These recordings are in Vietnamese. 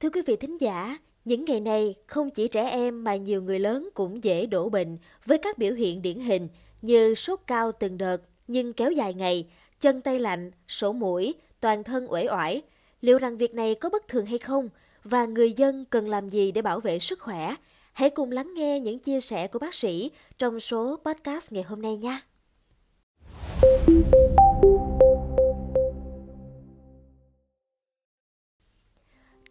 Thưa quý vị thính giả, những ngày này không chỉ trẻ em mà nhiều người lớn cũng dễ đổ bệnh với các biểu hiện điển hình như sốt cao từng đợt nhưng kéo dài ngày, chân tay lạnh, sổ mũi, toàn thân uể oải. Liệu rằng việc này có bất thường hay không? Và người dân cần làm gì để bảo vệ sức khỏe? Hãy cùng lắng nghe những chia sẻ của bác sĩ trong số podcast ngày hôm nay nha.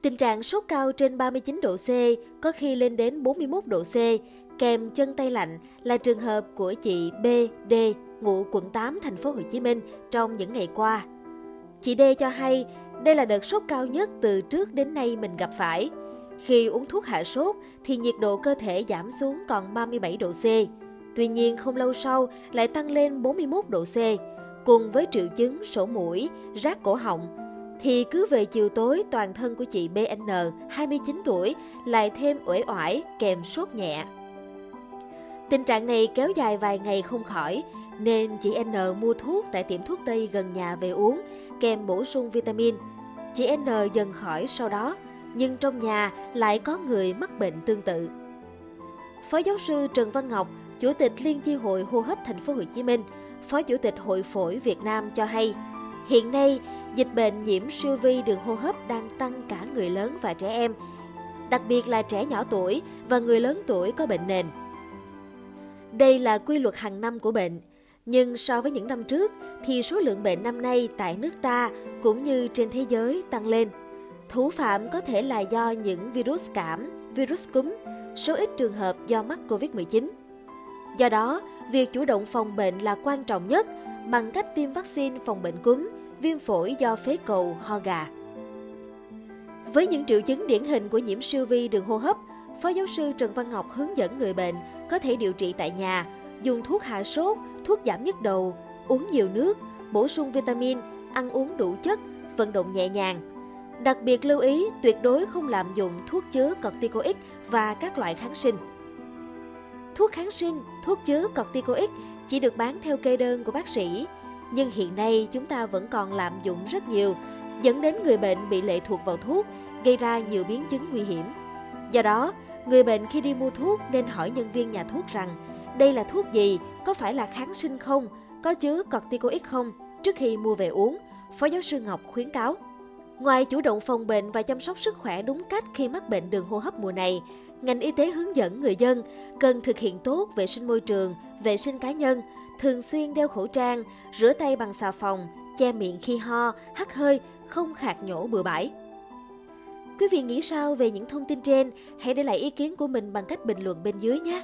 Tình trạng sốt cao trên 39 độ C, có khi lên đến 41 độ C, kèm chân tay lạnh là trường hợp của chị B, D, ngụ quận 8 thành phố Hồ Chí Minh trong những ngày qua. Chị D cho hay đây là đợt sốt cao nhất từ trước đến nay mình gặp phải. Khi uống thuốc hạ sốt thì nhiệt độ cơ thể giảm xuống còn 37 độ C. Tuy nhiên không lâu sau lại tăng lên 41 độ C, cùng với triệu chứng sổ mũi, rát cổ họng, thì cứ về chiều tối toàn thân của chị BN, 29 tuổi, lại thêm uể oải kèm sốt nhẹ. Tình trạng này kéo dài vài ngày không khỏi, nên chị N mua thuốc tại tiệm thuốc Tây gần nhà về uống, kèm bổ sung vitamin. Chị N dần khỏi sau đó, nhưng trong nhà lại có người mắc bệnh tương tự. Phó giáo sư Trần Văn Ngọc, Chủ tịch Liên chi hội hô hấp thành phố Hồ Chí Minh, Phó Chủ tịch Hội phổi Việt Nam cho hay, hiện nay dịch bệnh nhiễm siêu vi đường hô hấp đang tăng cả người lớn và trẻ em, đặc biệt là trẻ nhỏ tuổi và người lớn tuổi có bệnh nền. Đây là quy luật hàng năm của bệnh, nhưng so với những năm trước thì số lượng bệnh năm nay tại nước ta cũng như trên thế giới tăng lên. Thủ phạm có thể là do những virus cảm, virus cúm, số ít trường hợp do mắc Covid-19. Do đó, việc chủ động phòng bệnh là quan trọng nhất bằng cách tiêm vaccine phòng bệnh cúm, viêm phổi do phế cầu, ho gà. Với những triệu chứng điển hình của nhiễm siêu vi đường hô hấp, Phó giáo sư Trần Văn Ngọc hướng dẫn người bệnh có thể điều trị tại nhà, dùng thuốc hạ sốt, thuốc giảm nhức đầu, uống nhiều nước, bổ sung vitamin, ăn uống đủ chất, vận động nhẹ nhàng. Đặc biệt lưu ý tuyệt đối không lạm dụng thuốc chứa corticoid và các loại kháng sinh. Thuốc kháng sinh, thuốc chứa corticoid chỉ được bán theo kê đơn của bác sĩ, nhưng hiện nay chúng ta vẫn còn lạm dụng rất nhiều, dẫn đến người bệnh bị lệ thuộc vào thuốc, gây ra nhiều biến chứng nguy hiểm. Do đó, người bệnh khi đi mua thuốc nên hỏi nhân viên nhà thuốc rằng đây là thuốc gì, có phải là kháng sinh không, có chứa corticoid không trước khi mua về uống, Phó giáo sư Ngọc khuyến cáo. Ngoài chủ động phòng bệnh và chăm sóc sức khỏe đúng cách khi mắc bệnh đường hô hấp mùa này, ngành y tế hướng dẫn người dân cần thực hiện tốt vệ sinh môi trường, vệ sinh cá nhân, thường xuyên đeo khẩu trang, rửa tay bằng xà phòng, che miệng khi ho, hắt hơi, không khạc nhổ bừa bãi. Quý vị nghĩ sao về những thông tin trên? Hãy để lại ý kiến của mình bằng cách bình luận bên dưới nhé.